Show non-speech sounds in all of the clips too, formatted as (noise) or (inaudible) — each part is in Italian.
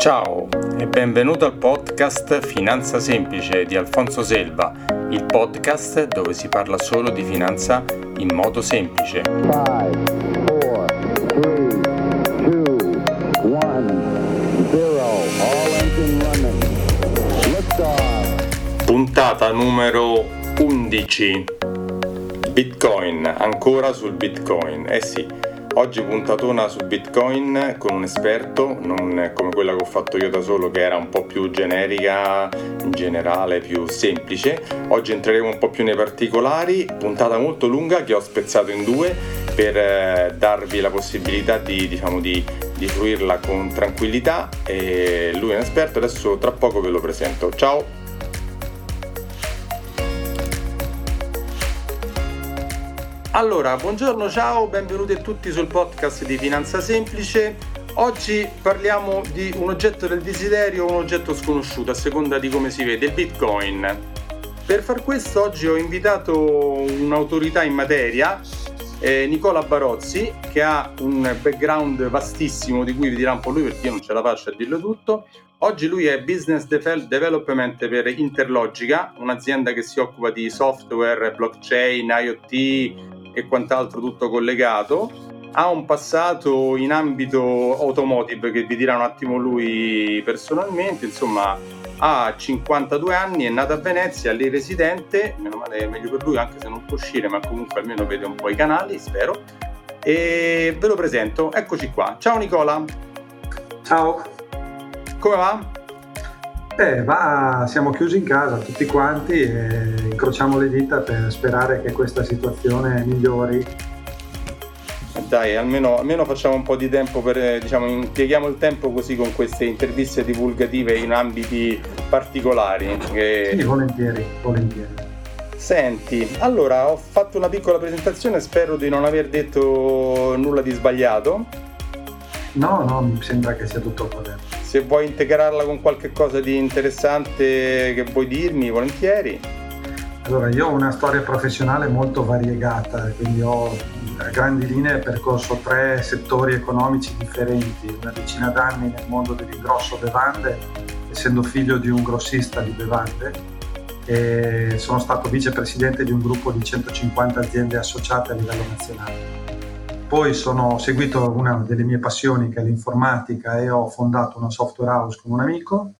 Ciao e benvenuto al podcast Finanza Semplice di Alfonso Selva, il podcast dove si parla solo di finanza in modo semplice. Five, four, three, two, one, Puntata numero 11. Bitcoin, ancora sul Bitcoin. Eh sì, Oggi puntatona su Bitcoin con un esperto, non come quella che ho fatto io da solo che era un po' più generica, in generale, più semplice. Oggi entreremo un po' più nei particolari, puntata molto lunga che ho spezzato in due per eh, darvi la possibilità di, diciamo, di, di fruirla con tranquillità. E lui è un esperto, adesso tra poco ve lo presento. Ciao! Allora, buongiorno, ciao, benvenuti a tutti sul podcast di Finanza Semplice. Oggi parliamo di un oggetto del desiderio o un oggetto sconosciuto, a seconda di come si vede, il Bitcoin. Per far questo oggi ho invitato un'autorità in materia, eh, Nicola Barozzi, che ha un background vastissimo di cui vi dirà un po' lui perché io non ce la faccio a dirlo tutto. Oggi lui è Business Development per Interlogica, un'azienda che si occupa di software, blockchain, IoT, e quant'altro tutto collegato. Ha un passato in ambito automotive che vi dirà un attimo lui personalmente, insomma ha 52 anni, è nato a Venezia, lì residente, meno male è meglio per lui anche se non può uscire, ma comunque almeno vede un po' i canali, spero. E ve lo presento, eccoci qua. Ciao Nicola. Ciao. Come va? Eh, va, siamo chiusi in casa tutti quanti e incrociamo le dita per sperare che questa situazione migliori. Dai, almeno, almeno facciamo un po' di tempo per, diciamo, impieghiamo il tempo così con queste interviste divulgative in ambiti particolari. Che... Sì, volentieri, volentieri. Senti, allora ho fatto una piccola presentazione, spero di non aver detto nulla di sbagliato. No, no, mi sembra che sia tutto corretto se vuoi integrarla con qualche cosa di interessante che vuoi dirmi, volentieri. Allora, io ho una storia professionale molto variegata, quindi ho a grandi linee percorso tre settori economici differenti, una decina d'anni nel mondo dell'ingrosso bevande, essendo figlio di un grossista di bevande, e sono stato vicepresidente di un gruppo di 150 aziende associate a livello nazionale poi sono seguito una delle mie passioni che è l'informatica e ho fondato una software house con un amico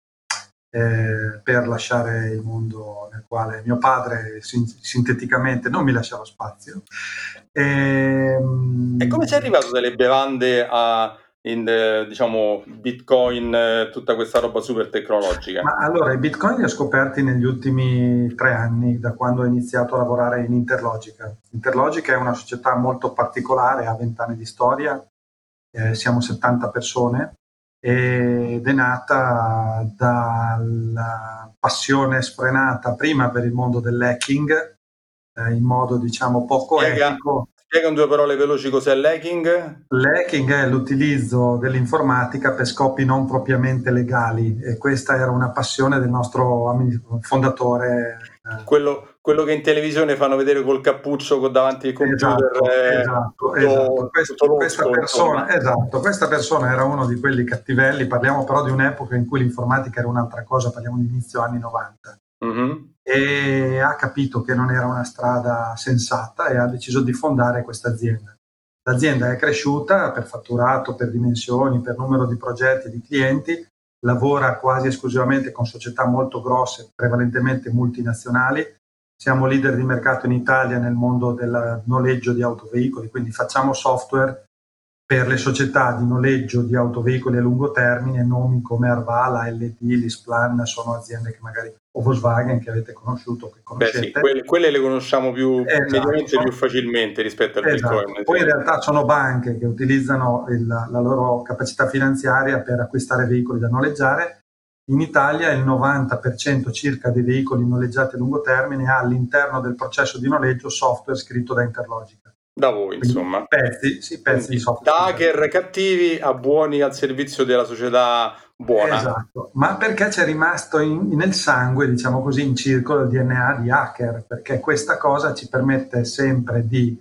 eh, per lasciare il mondo nel quale mio padre sinteticamente non mi lasciava spazio. E, ehm, e come sei arrivato dalle bevande a in eh, diciamo bitcoin eh, tutta questa roba super tecnologica Ma allora i bitcoin li ho scoperti negli ultimi tre anni da quando ho iniziato a lavorare in Interlogica Interlogica è una società molto particolare ha vent'anni di storia eh, siamo 70 persone ed è nata dalla passione sfrenata prima per il mondo dell'hacking eh, in modo diciamo poco Spiega. etico Spiega in due parole veloci cos'è l'hacking. L'hacking è l'utilizzo dell'informatica per scopi non propriamente legali e questa era una passione del nostro fondatore. Eh. Quello, quello che in televisione fanno vedere col cappuccio davanti al computer. Esatto, eh, esatto, esatto. Questo, questa, persona, esatto. questa persona era uno di quelli cattivelli, parliamo però di un'epoca in cui l'informatica era un'altra cosa, parliamo di inizio anni 90. Mm-hmm e ha capito che non era una strada sensata e ha deciso di fondare questa azienda. L'azienda è cresciuta per fatturato, per dimensioni, per numero di progetti e di clienti, lavora quasi esclusivamente con società molto grosse, prevalentemente multinazionali. Siamo leader di mercato in Italia nel mondo del noleggio di autoveicoli, quindi facciamo software per le società di noleggio di autoveicoli a lungo termine, nomi come Arvala, LD, Lisplan sono aziende che magari o Volkswagen che avete conosciuto, che conoscete. Beh, sì, quelle, quelle, le conosciamo più, esatto. mediamente più facilmente rispetto al esatto. Bitcoin. Poi in realtà sono banche che utilizzano il, la loro capacità finanziaria per acquistare veicoli da noleggiare. In Italia il 90% circa dei veicoli noleggiati a lungo termine ha all'interno del processo di noleggio software scritto da Interlogica da voi, insomma. Pezzi, sì, pezzi di software. Da hacker cattivi a buoni al servizio della società buona. Esatto, ma perché c'è rimasto in, nel sangue, diciamo così, in circolo il DNA di hacker, perché questa cosa ci permette sempre di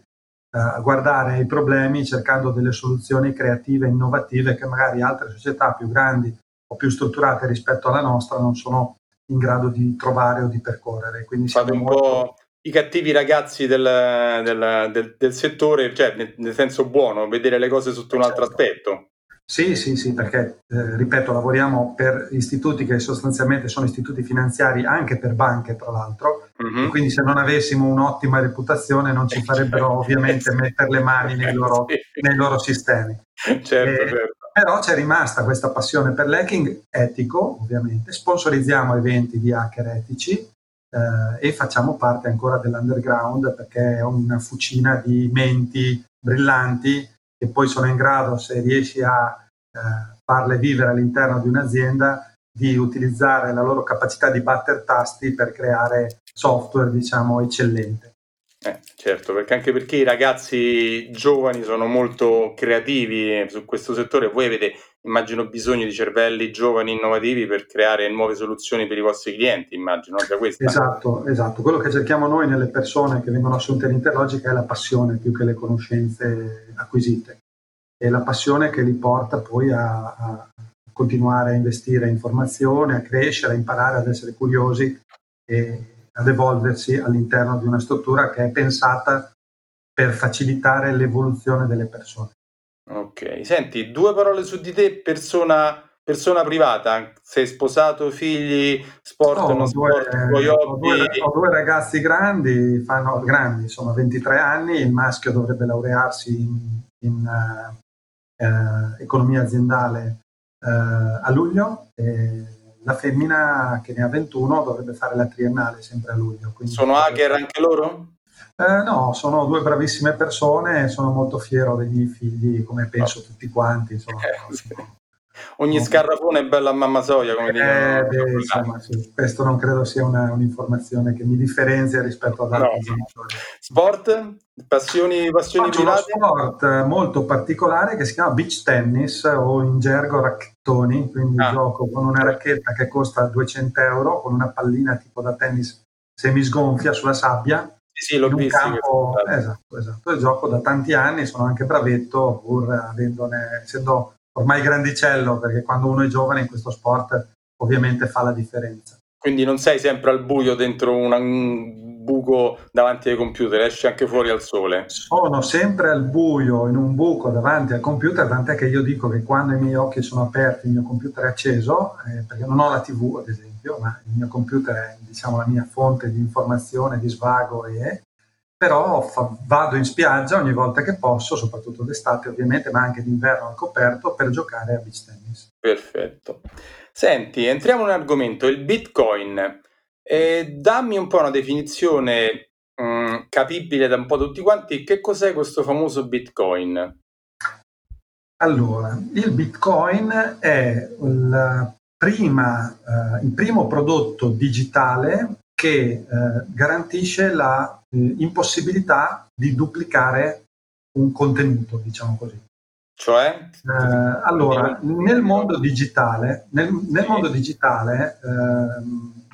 uh, guardare ai problemi cercando delle soluzioni creative, innovative che magari altre società più grandi po' più strutturate rispetto alla nostra non sono in grado di trovare o di percorrere. Quindi Fate un molto... po' i cattivi ragazzi del, del, del, del settore, cioè nel, nel, senso buono, vedere le cose sotto un altro certo. aspetto. Sì, sì, sì, perché eh, ripeto, lavoriamo per istituti che sostanzialmente sono istituti finanziari anche per banche, tra l'altro, mm-hmm. e quindi se non avessimo un'ottima reputazione non ci farebbero certo. ovviamente mettere le mani nei loro, (laughs) nei loro sistemi. Certo, e, certo. Però c'è rimasta questa passione per l'hacking etico, ovviamente, sponsorizziamo eventi di hacker etici eh, e facciamo parte ancora dell'underground perché è una fucina di menti brillanti che poi sono in grado, se riesci a eh, farle vivere all'interno di un'azienda, di utilizzare la loro capacità di battere tasti per creare software, diciamo, eccellente. Eh, certo, perché anche perché i ragazzi giovani sono molto creativi su questo settore, voi avete, immagino, bisogno di cervelli giovani innovativi per creare nuove soluzioni per i vostri clienti, immagino, da questa. Esatto, esatto. Quello che cerchiamo noi nelle persone che vengono assunte in Interlogica è la passione più che le conoscenze acquisite. È la passione che li porta poi a, a continuare a investire in formazione, a crescere, a imparare ad essere curiosi e ad evolversi all'interno di una struttura che è pensata per facilitare l'evoluzione delle persone. Ok, senti, due parole su di te, persona, persona privata, sei sposato, figli, sport, no, non due, sport, tuoi ho due, ho due ragazzi grandi, fanno, grandi, sono 23 anni, il maschio dovrebbe laurearsi in, in uh, uh, economia aziendale uh, a luglio. E, la femmina che ne ha 21 dovrebbe fare la triennale sempre a luglio. Sono hacker anche loro? Eh, no, sono due bravissime persone, sono molto fiero dei miei figli, come penso no. tutti quanti. Insomma, eh, sì. Ogni scarrafone è bello a mamma soia, come eh, beh, insomma, sì. Questo non credo sia una, un'informazione che mi differenzia rispetto ad altri. No. Sport? Passioni, passioni Faccio private? uno sport molto particolare che si chiama beach tennis o in gergo racchettoni, quindi ah. gioco con una racchetta che costa 200 euro, con una pallina tipo da tennis semisgonfia sulla sabbia. Sì, sì, l'ho visto. Campo... Esatto, esatto. E gioco da tanti anni, sono anche bravetto, pur avendone, essendo ormai grandicello, perché quando uno è giovane in questo sport ovviamente fa la differenza. Quindi non sei sempre al buio dentro un buco davanti ai computer, esci anche fuori al sole. Sono sempre al buio in un buco davanti al computer, tant'è che io dico che quando i miei occhi sono aperti, il mio computer è acceso, eh, perché non ho la TV ad esempio, ma il mio computer è diciamo, la mia fonte di informazione, di svago e però fa, vado in spiaggia ogni volta che posso, soprattutto d'estate ovviamente, ma anche d'inverno al coperto per giocare a beach tennis. Perfetto. Senti, entriamo in argomento, il Bitcoin. Eh, dammi un po' una definizione mh, mm, capibile da un po' tutti quanti, che cos'è questo famoso Bitcoin? Allora, il Bitcoin è il, prima, eh, il primo prodotto digitale che eh, garantisce la eh, di duplicare un contenuto, diciamo così. Cioè? Eh, allora, nel mondo digitale, nel, nel mondo digitale ehm,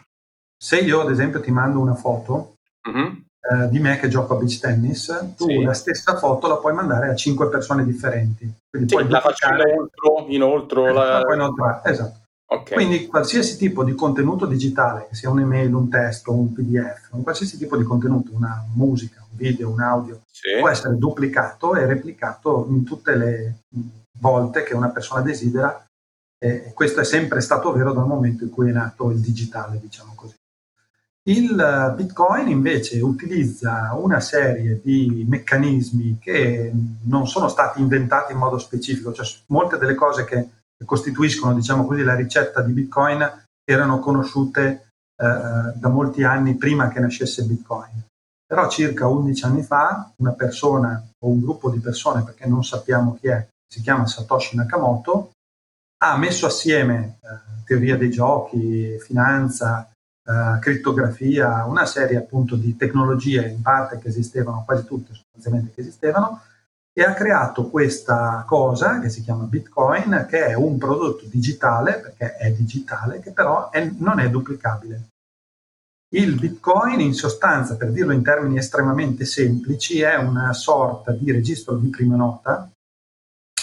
se io ad esempio ti mando una foto uh-huh. di me che gioco a beach tennis, tu sì. la stessa foto la puoi mandare a cinque persone differenti. Quindi sì, puoi la faccio inoltre, inoltre esatto, la... esatto. Okay. Quindi qualsiasi tipo di contenuto digitale, che sia un'email, un testo, un PDF, un qualsiasi tipo di contenuto, una musica, video, un audio, sì. può essere duplicato e replicato in tutte le volte che una persona desidera. E questo è sempre stato vero dal momento in cui è nato il digitale, diciamo così. Il Bitcoin invece utilizza una serie di meccanismi che non sono stati inventati in modo specifico, cioè molte delle cose che costituiscono diciamo così, la ricetta di Bitcoin erano conosciute eh, da molti anni prima che nascesse Bitcoin. Però circa 11 anni fa una persona o un gruppo di persone, perché non sappiamo chi è, si chiama Satoshi Nakamoto, ha messo assieme eh, teoria dei giochi, finanza, eh, crittografia, una serie appunto di tecnologie in parte che esistevano, quasi tutte sostanzialmente che esistevano, e ha creato questa cosa che si chiama Bitcoin, che è un prodotto digitale, perché è digitale, che però è, non è duplicabile. Il Bitcoin, in sostanza, per dirlo in termini estremamente semplici, è una sorta di registro di prima nota,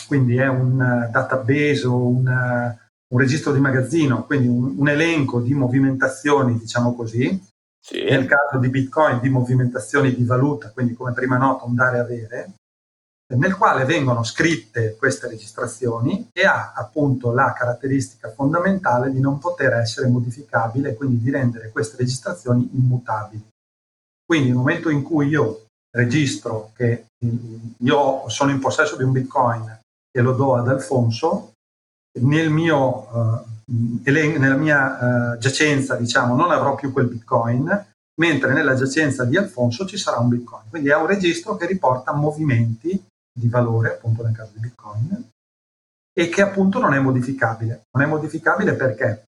quindi è un database o un, un registro di magazzino, quindi un, un elenco di movimentazioni, diciamo così, sì. nel caso di Bitcoin di movimentazioni di valuta, quindi come prima nota un dare e avere, nel quale vengono scritte queste registrazioni e ha appunto la caratteristica fondamentale di non poter essere modificabile quindi di rendere queste registrazioni immutabili. Quindi nel momento in cui io registro che io sono in possesso di un bitcoin e lo do ad Alfonso, nel mio, uh, nella mia uh, giacenza diciamo, non avrò più quel bitcoin, mentre nella giacenza di Alfonso ci sarà un bitcoin. Quindi è un registro che riporta movimenti di valore, appunto nel caso di bitcoin, e che appunto non è modificabile. Non è modificabile perché?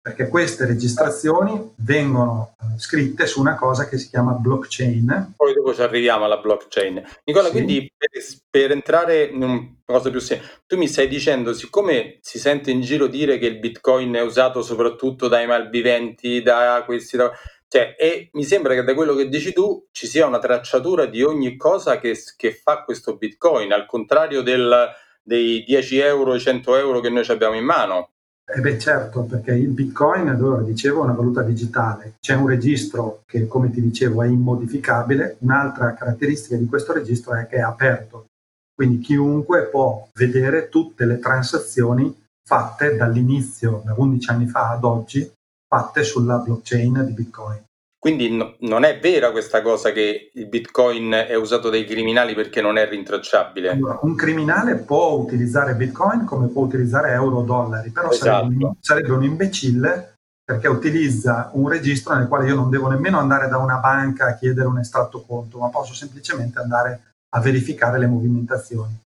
Perché queste registrazioni vengono uh, scritte su una cosa che si chiama blockchain. Poi dopo ci arriviamo alla blockchain. Nicola, sì. quindi per, per, entrare in una cosa più semplice, tu mi stai dicendo, siccome si sente in giro dire che il bitcoin è usato soprattutto dai malviventi, da questi... Da cioè, e mi sembra che da quello che dici tu ci sia una tracciatura di ogni cosa che, che fa questo Bitcoin, al contrario del, dei 10 euro, 100 euro che noi abbiamo in mano. Eh beh certo, perché il Bitcoin, allora dicevo, è una valuta digitale. C'è un registro che, come ti dicevo, è immodificabile. Un'altra caratteristica di questo registro è che è aperto. Quindi chiunque può vedere tutte le transazioni fatte dall'inizio, da 11 anni fa ad oggi, fatte sulla blockchain di Bitcoin. Quindi no, non è vera questa cosa che il Bitcoin è usato dai criminali perché non è rintracciabile? Allora, un criminale può utilizzare Bitcoin come può utilizzare euro o dollari, però esatto. sarebbe, un, sarebbe un imbecille perché utilizza un registro nel quale io non devo nemmeno andare da una banca a chiedere un estratto conto, ma posso semplicemente andare a verificare le movimentazioni.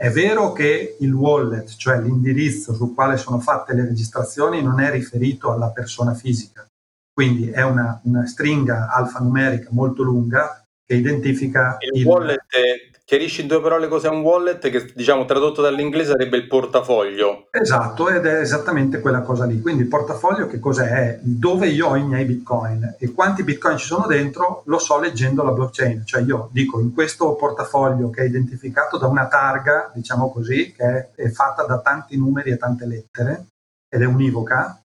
È vero che il wallet, cioè l'indirizzo sul quale sono fatte le registrazioni, non è riferito alla persona fisica, quindi è una, una stringa alfanumerica molto lunga che identifica il, il wallet. Chiarisci in due parole cos'è un wallet, che diciamo tradotto dall'inglese sarebbe il portafoglio. Esatto, ed è esattamente quella cosa lì. Quindi il portafoglio che cos'è? È dove io ho i miei bitcoin e quanti bitcoin ci sono dentro lo so leggendo la blockchain. Cioè io dico in questo portafoglio che è identificato da una targa, diciamo così, che è fatta da tanti numeri e tante lettere ed è univoca,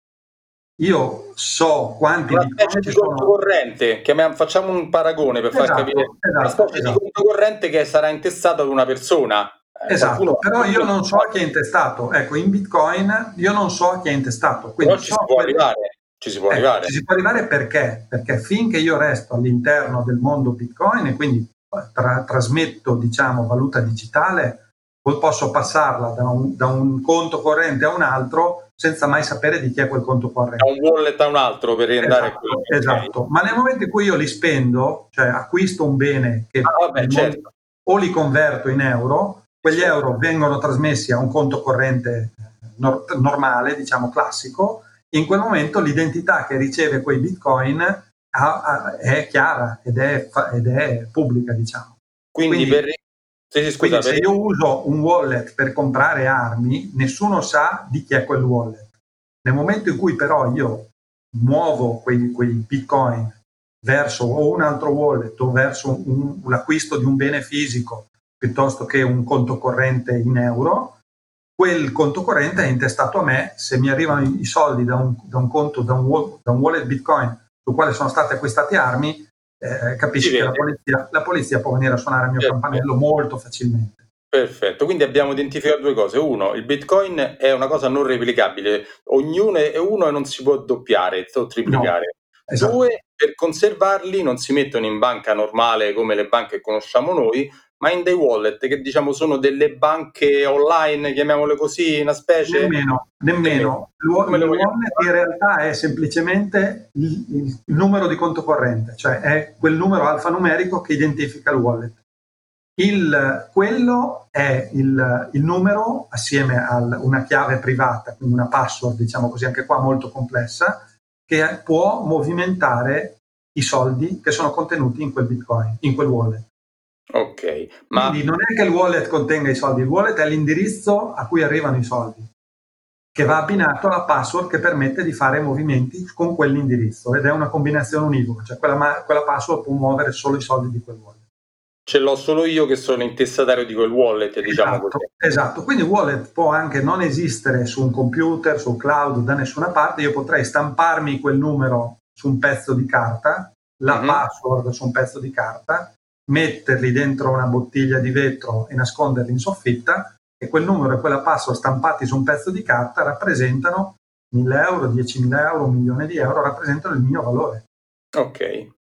io so quanti una specie di conto sono... corrente, chiamiamo, facciamo un paragone per esatto, far capire, esatto, una specie esatto. di conto corrente che sarà intestato ad una persona. Eh, esatto, però io non so a chi è intestato. Ecco, in Bitcoin io non so a chi è intestato. Quindi ci, so si può quel... arrivare. ci si può ecco, arrivare. Ci si può arrivare perché? Perché finché io resto all'interno del mondo Bitcoin e quindi tra, trasmetto, diciamo, valuta digitale, posso passarla da un, da un conto corrente a un altro senza mai sapere di chi è quel conto corrente. Da un wallet a un altro per riandare esatto, a Esatto, ma nel momento in cui io li spendo, cioè acquisto un bene che ah, vabbè, certo. o li converto in euro, quegli certo. euro vengono trasmessi a un conto corrente nor- normale, diciamo classico, in quel momento l'identità che riceve quei bitcoin ha, ha, è chiara ed è, ed è, pubblica, diciamo. Quindi, Quindi per, sì, sì, scusa, se io uso un wallet per comprare armi, nessuno sa di chi è quel wallet. Nel momento in cui però io muovo quei, quei bitcoin verso o un altro wallet o verso un, un, l'acquisto di un bene fisico piuttosto che un conto corrente in euro, quel conto corrente è intestato a me, se mi arrivano i soldi da un, da un conto, da un, da un wallet bitcoin sul quale sono state acquistate armi, eh, capisci che la polizia, la polizia, può venire a suonare il mio certo. campanello molto facilmente. Perfetto, quindi abbiamo identificato due cose. Uno, il Bitcoin è una cosa non replicabile, ognuno è uno e non si può doppiare o triplicare. No, esatto. Due, per conservarli non si mettono in banca normale come le banche che conosciamo noi, ma in dei wallet che diciamo sono delle banche online, chiamiamole così, una specie... Nemmeno, nemmeno. Il, wallet in realtà è semplicemente il, il, numero di conto corrente, cioè è quel numero alfanumerico che identifica il wallet. Il, quello è il, il, numero assieme a una chiave privata, quindi una password, diciamo così, anche qua molto complessa, che può movimentare i soldi che sono contenuti in quel bitcoin, in quel wallet. Ok, ma... Quindi non è che il wallet contenga i soldi, il wallet è l'indirizzo a cui arrivano i soldi, che va abbinato alla password che permette di fare movimenti con quell'indirizzo ed è una combinazione univoca, cioè quella, quella password può muovere solo i soldi di quel wallet. ce l'ho solo io che sono intestatario di quel wallet, diciamo esatto, così. Esatto, quindi wallet può anche non esistere su un computer, su cloud, da nessuna parte, io potrei stamparmi quel numero su un pezzo di carta, la mm-hmm. password su un pezzo di carta, metterli dentro una bottiglia di vetro e nasconderli in soffitta e quel numero e quella password stampati su un pezzo di carta rappresentano 1000 euro, 10.000 euro, un milione di euro, rappresentano il mio valore. Ok.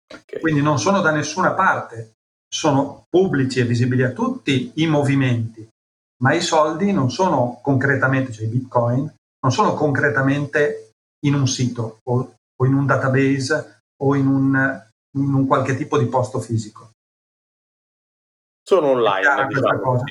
okay. Quindi non sono da nessuna parte, sono pubblici e visibili a tutti i movimenti, ma i soldi non sono concretamente, cioè i bitcoin, non sono concretamente in un sito o, o in un database o in un, in un, qualche tipo di posto fisico. Sono online, diciamo.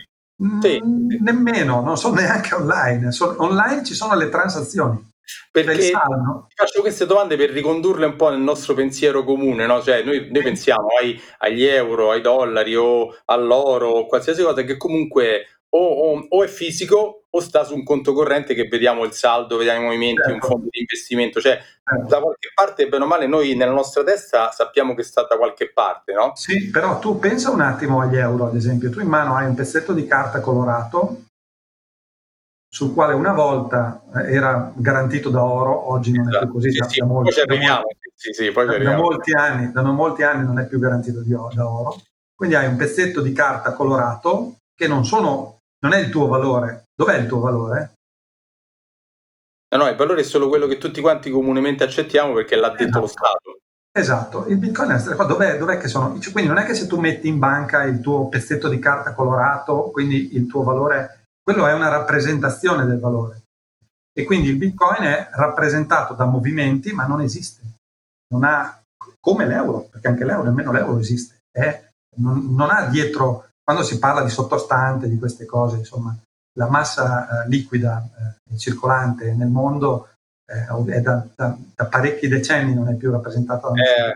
Sì. Mm, nemmeno, non sono neanche online. Sono, online ci sono le transazioni. Perché ti faccio queste domande per ricondurle un po' nel nostro pensiero comune, no? Cioè, noi, noi pensiamo ai, agli euro, ai dollari o all'oro o qualsiasi cosa che comunque o, o, o, è fisico o sta su un conto corrente che vediamo il saldo, vediamo i movimenti, certo. un fondo di investimento, cioè certo. da qualche parte, bene o male, noi nella nostra testa sappiamo che sta da qualche parte, no? Sì, però tu pensa un attimo agli euro, ad esempio, tu in mano hai un pezzetto di carta colorato sul quale una volta eh, era garantito da oro, oggi non esatto. è più così, sì, sì, molti, da, sì, sì, da, da, molti anni, da molti anni non è più garantito di, da oro. Quindi hai un pezzetto di carta colorato che non sono non è il tuo valore. Dov'è il tuo valore? No, no, il valore è solo quello che tutti quanti comunemente accettiamo perché l'ha detto esatto. lo Stato. Esatto, il bitcoin è qua, dov'è, dov'è che sono? Cioè, quindi non è che se tu metti in banca il tuo pezzetto di carta colorato, quindi il tuo valore, quello è una rappresentazione del valore. E quindi il bitcoin è rappresentato da movimenti, ma non esiste. Non ha, come l'euro, perché anche l'euro, nemmeno l'euro esiste. È, non, non ha dietro quando si parla di sottostante, di queste cose, insomma, la massa eh, liquida eh, circolante nel mondo eh, è da, da, da, parecchi decenni non è più rappresentata da eh,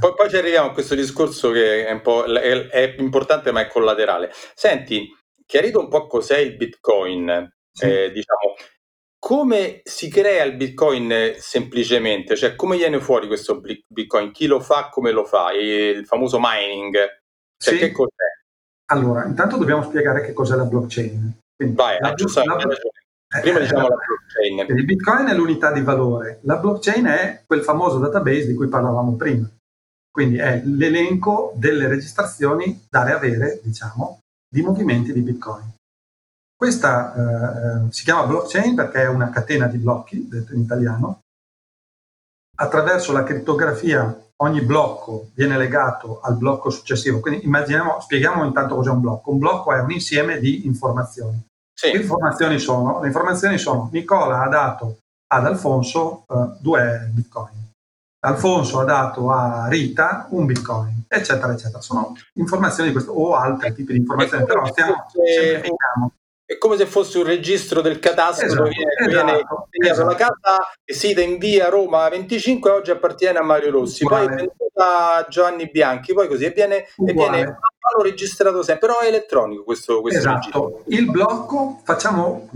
poi, poi, ci arriviamo a questo discorso che è, un po', è, è, importante ma è collaterale. Senti, chiarito un po' cos'è il Bitcoin, sì. eh, diciamo, come si crea il Bitcoin semplicemente? Cioè, come viene fuori questo Bitcoin? Chi lo fa, come lo fa? Il famoso mining? Cioè, sì. che cos'è? Allora, intanto dobbiamo spiegare che cos'è la blockchain. Quindi, Vai, la, giusto, la, la, prima diciamo la blockchain. Il Bitcoin è l'unità di valore, la blockchain è quel famoso database di cui parlavamo prima. Quindi è l'elenco delle registrazioni dare avere, diciamo, di movimenti di Bitcoin. Questa eh, si chiama blockchain perché è una catena di blocchi, detto in italiano. Attraverso la crittografia ogni blocco viene legato al blocco successivo. Quindi immaginiamo, spieghiamo intanto cos'è un blocco. Un blocco è un insieme di informazioni. Sì. Le, informazioni sono, le informazioni sono Nicola ha dato ad Alfonso uh, due bitcoin. Alfonso ha dato a Rita un bitcoin, eccetera, eccetera. Sono informazioni di questo o altri tipi di informazioni, però stiamo, semplifichiamo è come se fosse un registro del catasto esatto, viene, esatto, viene esatto. la casa sita in via Roma 25 oggi appartiene a Mario Rossi Uguale. poi è venuta a Giovanni Bianchi poi così e viene, e viene registrato sempre però è elettronico questo, questo esatto. registro il blocco facciamo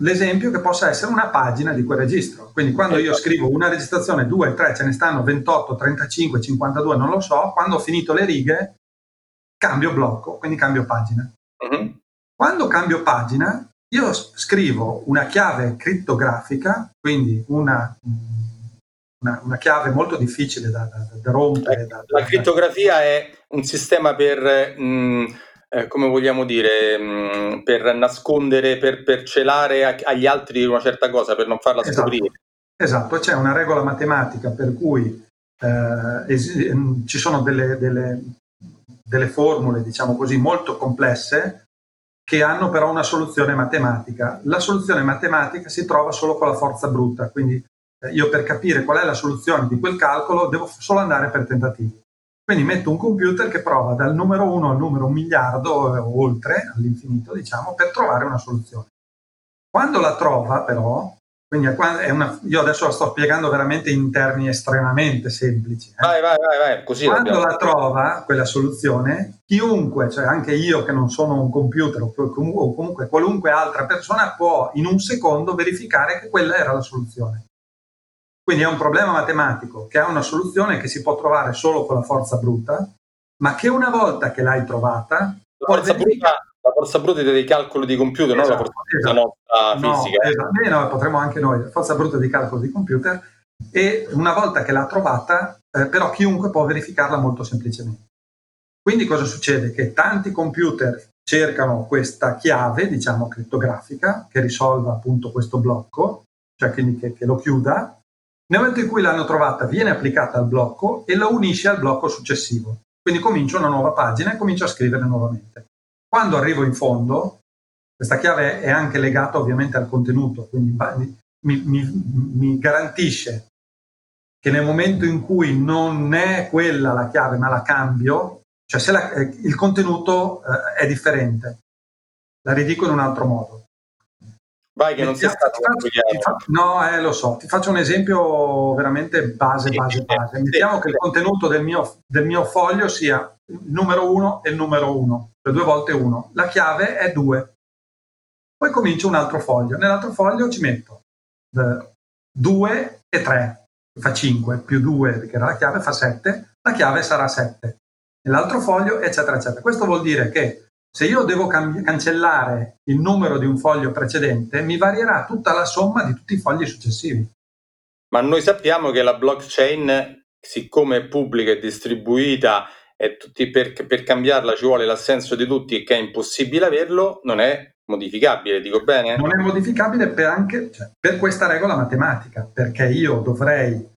l'esempio che possa essere una pagina di quel registro quindi quando io esatto. scrivo una registrazione 2, 3 ce ne stanno 28, 35, 52 non lo so quando ho finito le righe cambio blocco quindi cambio pagina uh-huh. Quando cambio pagina, io scrivo una chiave crittografica, quindi una, una, una chiave molto difficile da, da, da rompere. Da, la crittografia è un sistema per, mh, mm, eh, come vogliamo dire, mh, mm, per nascondere, per, per celare a, agli altri una certa cosa, per non farla esatto. scoprire. Esatto, c'è una regola matematica per cui eh, es- ci sono delle, delle, delle formule, diciamo così, molto complesse che hanno però una soluzione matematica. La soluzione matematica si trova solo con la forza bruta, quindi eh, io per capire qual è la soluzione di quel calcolo devo solo andare per tentativi. Quindi metto un computer che prova dal numero 1 al numero un miliardo, eh, o oltre all'infinito, diciamo, per trovare una soluzione. Quando la trova, però, quindi una, io adesso la sto spiegando veramente in termini estremamente semplici. Eh. Vai, vai, vai, vai. Così Quando la trova quella soluzione, chiunque, cioè anche io che non sono un computer o comunque qualunque altra persona può in un secondo verificare che quella era la soluzione. Quindi è un problema matematico che ha una soluzione che si può trovare solo con la forza bruta, ma che una volta che l'hai trovata... La forza, bruta, la forza bruta dei calcoli di computer, esatto, non la forza esatto. nostra fisica. No, esatto. eh, no, potremmo anche noi, la forza bruta dei calcoli di computer, e una volta che l'ha trovata, eh, però chiunque può verificarla molto semplicemente. Quindi cosa succede? Che tanti computer cercano questa chiave, diciamo, criptografica, che risolva appunto questo blocco, cioè quindi che, che lo chiuda. Nel momento in cui l'hanno trovata, viene applicata al blocco e lo unisce al blocco successivo. Quindi comincio una nuova pagina e comincio a scrivere nuovamente. Quando arrivo in fondo, questa chiave è anche legata ovviamente al contenuto, quindi mi, mi, mi garantisce che nel momento in cui non è quella la chiave ma la cambio, cioè se la, eh, il contenuto eh, è differente, la ridico in un altro modo. Vai che non sei stato fa, No, eh, lo so, ti faccio un esempio veramente base, base, base. Mettiamo che il contenuto del mio, del mio, foglio sia numero 1 e numero 1, cioè due volte 1. La chiave è 2. Poi comincio un altro foglio. Nell'altro foglio ci metto 2 eh, e 3, fa 5, più 2, perché era la chiave, fa 7. La chiave sarà 7 nell'altro foglio, eccetera, eccetera. Questo vuol dire che se io devo cambi- cancellare il numero di un foglio precedente, mi varierà tutta la somma di tutti i fogli successivi. Ma noi sappiamo che la blockchain, siccome è pubblica e distribuita, tutti per, per cambiarla ci vuole l'assenso di tutti e che è impossibile averlo, non è modificabile, dico bene? Non è modificabile per, anche, cioè, per questa regola matematica, perché io dovrei,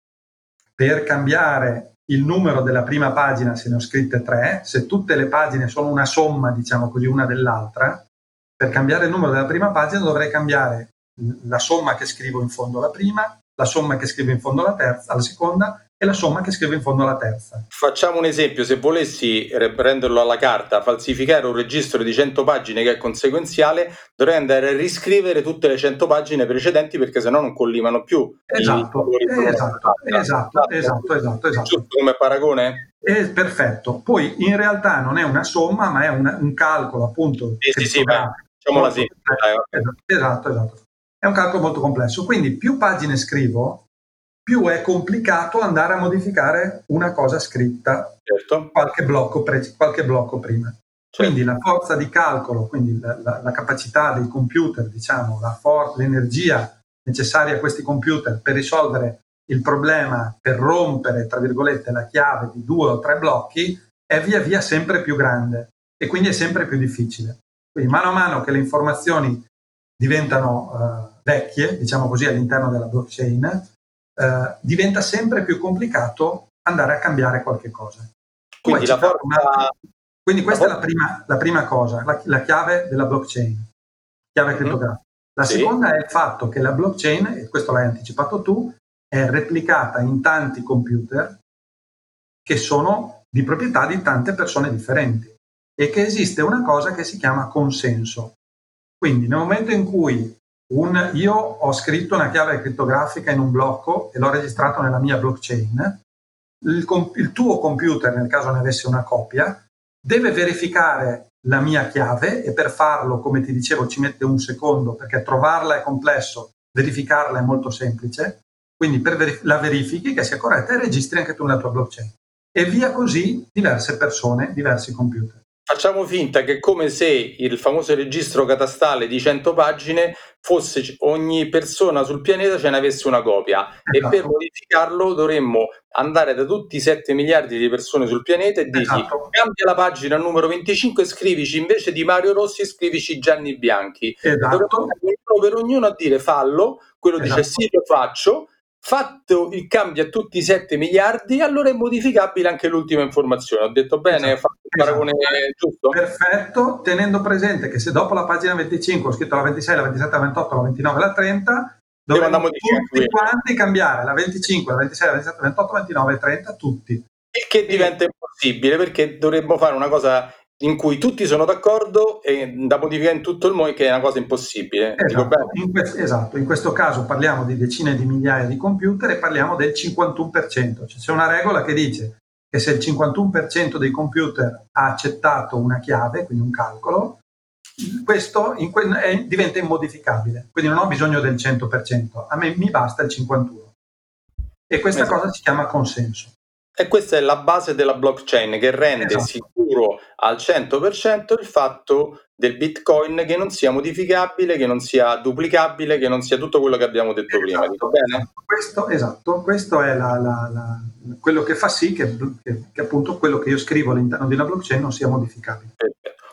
per cambiare il numero della prima pagina, se ne ho scritte tre, se tutte le pagine sono una somma, diciamo così, una dell'altra, per cambiare il numero della prima pagina dovrei cambiare la somma che scrivo in fondo alla prima, la somma che scrivo in fondo alla terza, alla seconda e la somma che scrivo in fondo alla terza. Facciamo un esempio, se volessi prenderlo alla carta, falsificare un registro di 100 pagine che è conseguenziale, dovrei andare a riscrivere tutte le 100 pagine precedenti perché sennò non collimano più. Esatto, esatto, esatto, esatto, esatto, esatto. Giusto come paragone? È perfetto. Poi in realtà non è una somma, ma è una, un calcolo appunto. Sì, sì, sì, facciamola sì. Esatto, esatto. È un calcolo molto complesso. Quindi più pagine scrivo, più è complicato andare a modificare una cosa scritta certo. qualche, blocco pre- qualche blocco prima. Certo. Quindi la forza di calcolo, quindi la, la, la capacità dei computer, diciamo, for- l'energia necessaria a questi computer per risolvere il problema, per rompere, tra virgolette, la chiave di due o tre blocchi, è via via sempre più grande e quindi è sempre più difficile. Quindi mano a mano che le informazioni diventano uh, vecchie, diciamo così, all'interno della blockchain, eh, diventa sempre più complicato andare a cambiare qualche cosa. Quindi, forza... una... Quindi questa la è la prima, la prima cosa, la, la, chiave della blockchain, chiave mm-hmm. criptografica. La sì. seconda è il fatto che la blockchain, e questo l'hai anticipato tu, è replicata in tanti computer che sono di proprietà di tante persone differenti e che esiste una cosa che si chiama consenso. Quindi nel momento in cui un, io ho scritto una chiave criptografica in un blocco e l'ho registrato nella mia blockchain. Il, il tuo computer, nel caso ne avesse una copia, deve verificare la mia chiave e per farlo, come ti dicevo, ci mette un secondo perché trovarla è complesso, verificarla è molto semplice. Quindi per ver- la verifichi che sia corretta e registri anche tu nella tua blockchain. E via così diverse persone, diversi computer. Facciamo finta che come se il famoso registro catastale di 100 pagine fosse ogni persona sul pianeta ce ne avesse una copia esatto. e per modificarlo dovremmo andare da tutti i 7 miliardi di persone sul pianeta e dirgli esatto. cambia la pagina numero 25 e scrivici invece di Mario Rossi scrivici Gianni Bianchi. Esatto. Per ognuno a dire fallo, quello esatto. dice sì lo faccio Fatto il cambio a tutti i 7 miliardi, allora è modificabile anche l'ultima informazione. Ho detto bene, esatto. Il paragone esatto. giusto? Perfetto, tenendo presente che se dopo la pagina 25 ho scritto la 26, la 27, la 28, la 29 la 30, dovremmo tutti quanti cambiare la 25, la 26, la 27, la 28, la 29 e 30, tutti. Il che diventa impossibile perché dovremmo fare una cosa in cui tutti sono d'accordo e da modificare in tutto il mondo che è una cosa impossibile. Esatto in, que- esatto, in questo caso parliamo di decine di migliaia di computer e parliamo del 51%, cioè, c'è una regola che dice che se il 51% dei computer ha accettato una chiave, quindi un calcolo, questo in que- è, diventa immodificabile, quindi non ho bisogno del 100%, a me mi basta il 51%. E questa esatto. cosa si chiama consenso. E questa è la base della blockchain che rende esatto. sicuro al 100% il fatto del Bitcoin che non sia modificabile, che non sia duplicabile, che non sia tutto quello che abbiamo detto esatto, prima. Dico bene? Questo, esatto, questo è la, la, la, quello che fa sì che, che, che, appunto quello che io scrivo all'interno di una blockchain non sia modificabile.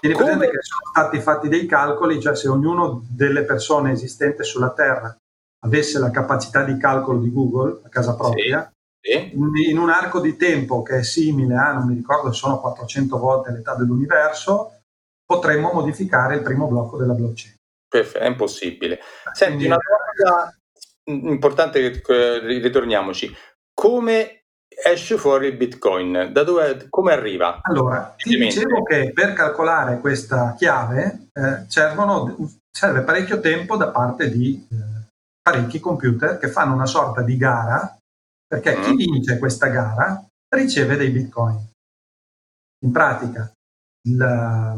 Tieni Come... presente che sono stati fatti dei calcoli, cioè se ognuno delle persone esistenti sulla Terra avesse la capacità di calcolo di Google a casa propria, sì. In un arco di tempo che è simile a, non mi ricordo, sono 400 volte l'età dell'universo, potremmo modificare il primo blocco della blockchain. Perfetto, è impossibile. Senti, una cosa importante ritorniamoci. Come esce fuori il Bitcoin? Da dove, come arriva? Allora, ti dicevo che per calcolare questa chiave eh, servono, serve parecchio tempo da parte di eh, parecchi computer che fanno una sorta di gara, perché mm. chi vince questa gara riceve dei Bitcoin. In pratica, la,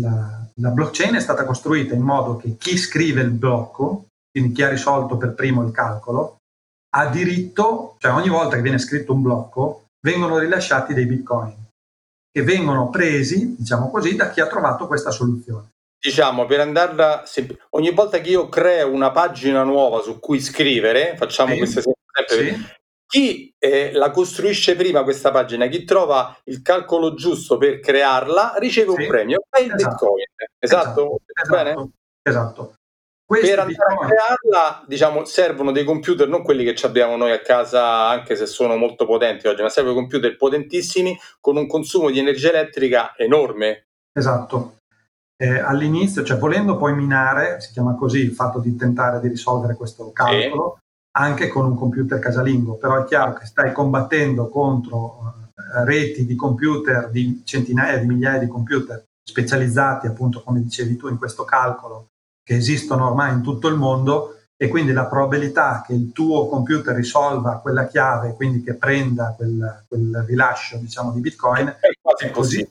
la, la blockchain è stata costruita in modo che chi scrive il blocco, quindi chi ha risolto per primo il calcolo, ha diritto, cioè ogni volta che viene scritto un blocco, vengono rilasciati dei bitcoin che vengono presi, diciamo così, da chi ha trovato questa soluzione. Diciamo, per andarla, ogni volta che io creo una pagina nuova su cui scrivere, facciamo sì, questo esempio, sì. Chi eh, la costruisce prima questa pagina, chi trova il calcolo giusto per crearla, riceve sì. un premio, è il esatto. Bitcoin. Esatto? Esatto. esatto. per andare a crearla, diciamo, servono dei computer, non quelli che abbiamo noi a casa, anche se sono molto potenti oggi, ma servono computer potentissimi con un consumo di energia elettrica enorme. Esatto. Eh, all'inizio, cioè volendo poi minare, si chiama così il fatto di tentare di risolvere questo calcolo. Anche con un computer casalingo, però è chiaro che stai combattendo contro uh, reti di computer, di centinaia di migliaia di computer specializzati, appunto, come dicevi tu, in questo calcolo, che esistono ormai in tutto il mondo e quindi la probabilità che il tuo computer risolva quella chiave, quindi che prenda quel, quel rilascio diciamo, di Bitcoin, è, è così.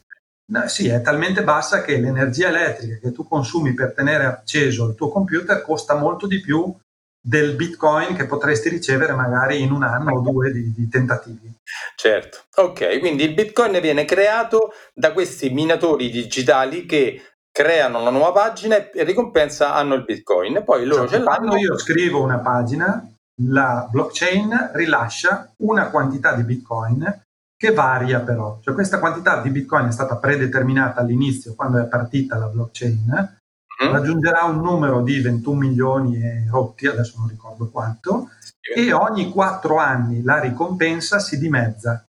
No, sì, è talmente bassa che l'energia elettrica che tu consumi per tenere acceso il tuo computer costa molto di più del bitcoin che potresti ricevere magari in un anno o due di, di, tentativi. Certo, ok, quindi il bitcoin viene creato da questi minatori digitali che creano una nuova pagina e ricompensa hanno il bitcoin. poi loro esatto. Quando io scrivo una pagina, la blockchain rilascia una quantità di bitcoin che varia però. Cioè questa quantità di bitcoin è stata predeterminata all'inizio quando è partita la blockchain, mm-hmm. raggiungerà un numero di 21 milioni e rotti, adesso non ricordo quanto, sì. e ogni quattro anni la ricompensa si dimezza.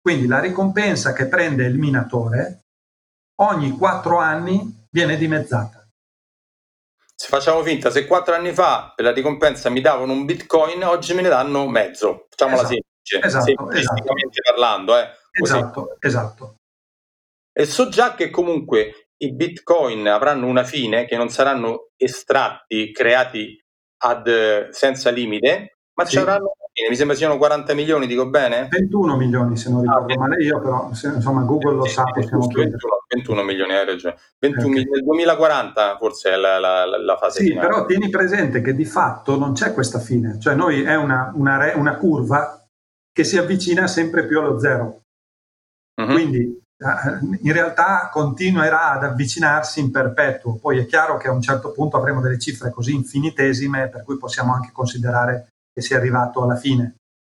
Quindi la ricompensa che prende il minatore ogni quattro anni viene dimezzata. Se facciamo finta, se quattro anni fa per la ricompensa mi davano un bitcoin, oggi me ne danno mezzo. Facciamola esatto, semplice, esatto, esatto. parlando. Eh, esatto, esatto. E so già che comunque i bitcoin avranno una fine, che non saranno estratti, creati ad, senza limite, ma sì. ci avranno mi sembra siano 40 milioni, dico bene? 21 milioni se non ricordo ah, male io, però se, insomma Google lo sa, possiamo 21, 21 milioni, hai ragione. 21 okay. Nel 2040 forse è la, la, la fase sì, finale. però tieni presente che di fatto non c'è questa fine, cioè noi è una, una, una curva che si avvicina sempre più allo zero. Uh-huh. Quindi eh, in realtà continuerà ad avvicinarsi in perpetuo. Poi è chiaro che a un certo punto avremo delle cifre così infinitesime per cui possiamo anche considerare che sia arrivato alla fine.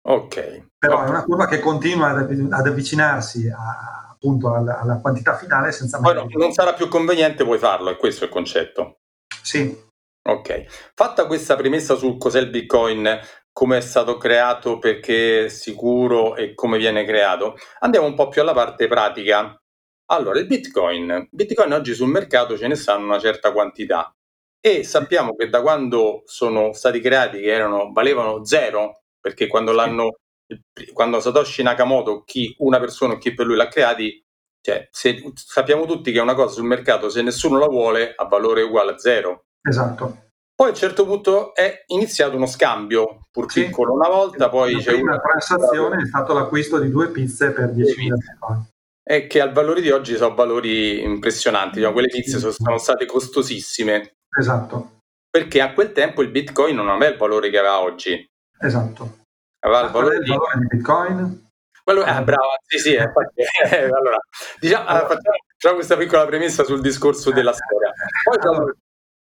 Ok. Però okay. è una curva che continua ad, avvicinarsi a, appunto alla, alla, quantità finale senza mai... Poi non sarà più conveniente, puoi farlo, è questo il concetto. Sì. Ok. Fatta questa premessa sul cos'è il Bitcoin, come è stato creato, perché è sicuro e come viene creato, andiamo un po' più alla parte pratica. Allora, il Bitcoin. Bitcoin oggi sul mercato ce ne stanno una certa quantità e sappiamo che da quando sono stati creati, che erano, valevano zero, perché quando l'hanno quando Satoshi Nakamoto, chi una persona o chi per lui l'ha creati, cioè, se, sappiamo tutti che una cosa sul mercato, se nessuno la vuole, ha valore uguale a zero. Esatto. Poi a un certo punto è iniziato uno scambio, pur sì. piccolo una volta, poi la c'è una transazione è stato l'acquisto di due pizze per 10.000 bitcoin. E che al valore di oggi sono valori impressionanti, cioè, quelle pizze sono, sono state costosissime. Esatto. Perché a quel tempo il Bitcoin non aveva il valore che aveva oggi. Esatto. Aveva il valore, di... il valore di Bitcoin? Quello, eh, bravo, sì, sì, eh, eh, allora, diciamo, allora, facciamo, facciamo, questa piccola premessa sul discorso della storia. Poi allora,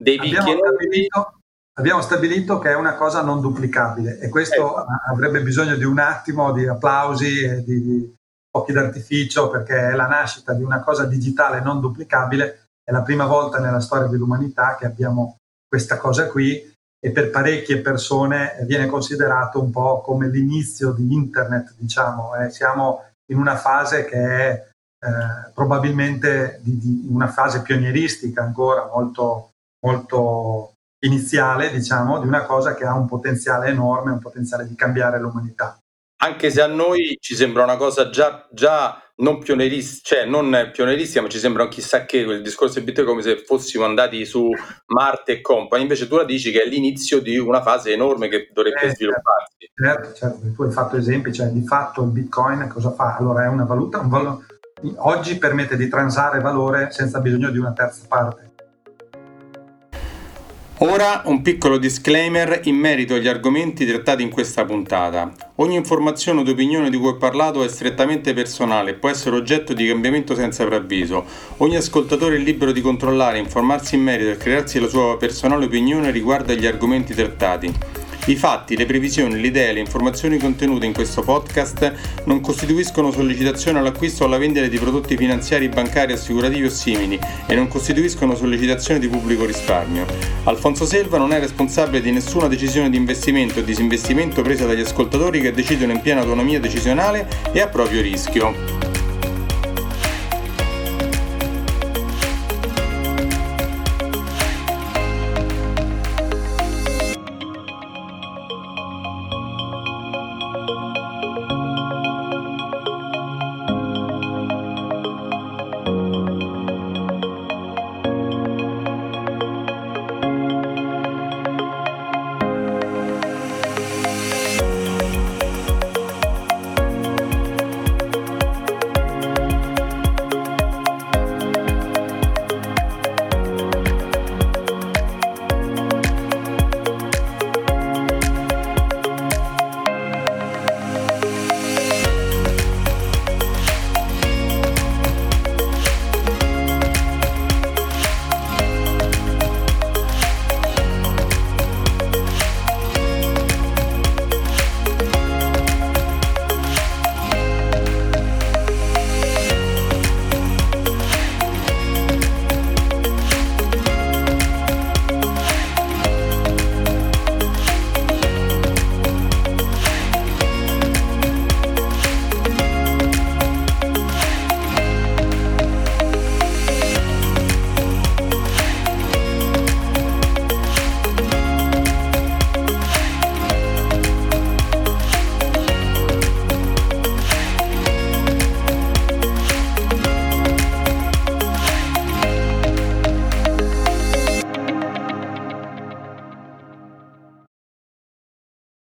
dei abbiamo stabilito, abbiamo stabilito che è una cosa non duplicabile e questo ecco. avrebbe bisogno di un attimo di applausi e di, di fuochi d'artificio perché è la nascita di una cosa digitale non duplicabile, è la prima volta nella storia dell'umanità che abbiamo questa cosa qui e per parecchie persone viene considerato un po' come l'inizio di internet, diciamo, eh. siamo in una fase che è eh, probabilmente di, di una fase pionieristica ancora molto, molto iniziale, diciamo, di una cosa che ha un potenziale enorme, un potenziale di cambiare l'umanità anche se a noi ci sembra una cosa già, già non pionieristica, cioè non pionieristica, ma ci sembra un chissà che quel discorso di Bitcoin come se fossimo andati su Marte e compagni, invece tu la dici che è l'inizio di una fase enorme che dovrebbe eh, svilupparsi. Certo, certo, tu hai fatto esempi, cioè di fatto il Bitcoin cosa fa? Allora è una valuta, un valo- oggi permette di transare valore senza bisogno di una terza parte Ora un piccolo disclaimer in merito agli argomenti trattati in questa puntata. Ogni informazione o opinione di cui ho parlato è strettamente personale e può essere oggetto di cambiamento senza preavviso. Ogni ascoltatore è libero di controllare, informarsi in merito e crearsi la sua personale opinione riguardo agli argomenti trattati. I fatti, le previsioni, le idee, le informazioni contenute in questo podcast non costituiscono sollecitazione all'acquisto o alla vendita di prodotti finanziari, bancari, assicurativi o simili e non costituiscono sollecitazione di pubblico risparmio. Alfonso Selva non è responsabile di nessuna decisione di investimento o disinvestimento presa dagli ascoltatori che decidono in piena autonomia decisionale e a proprio rischio.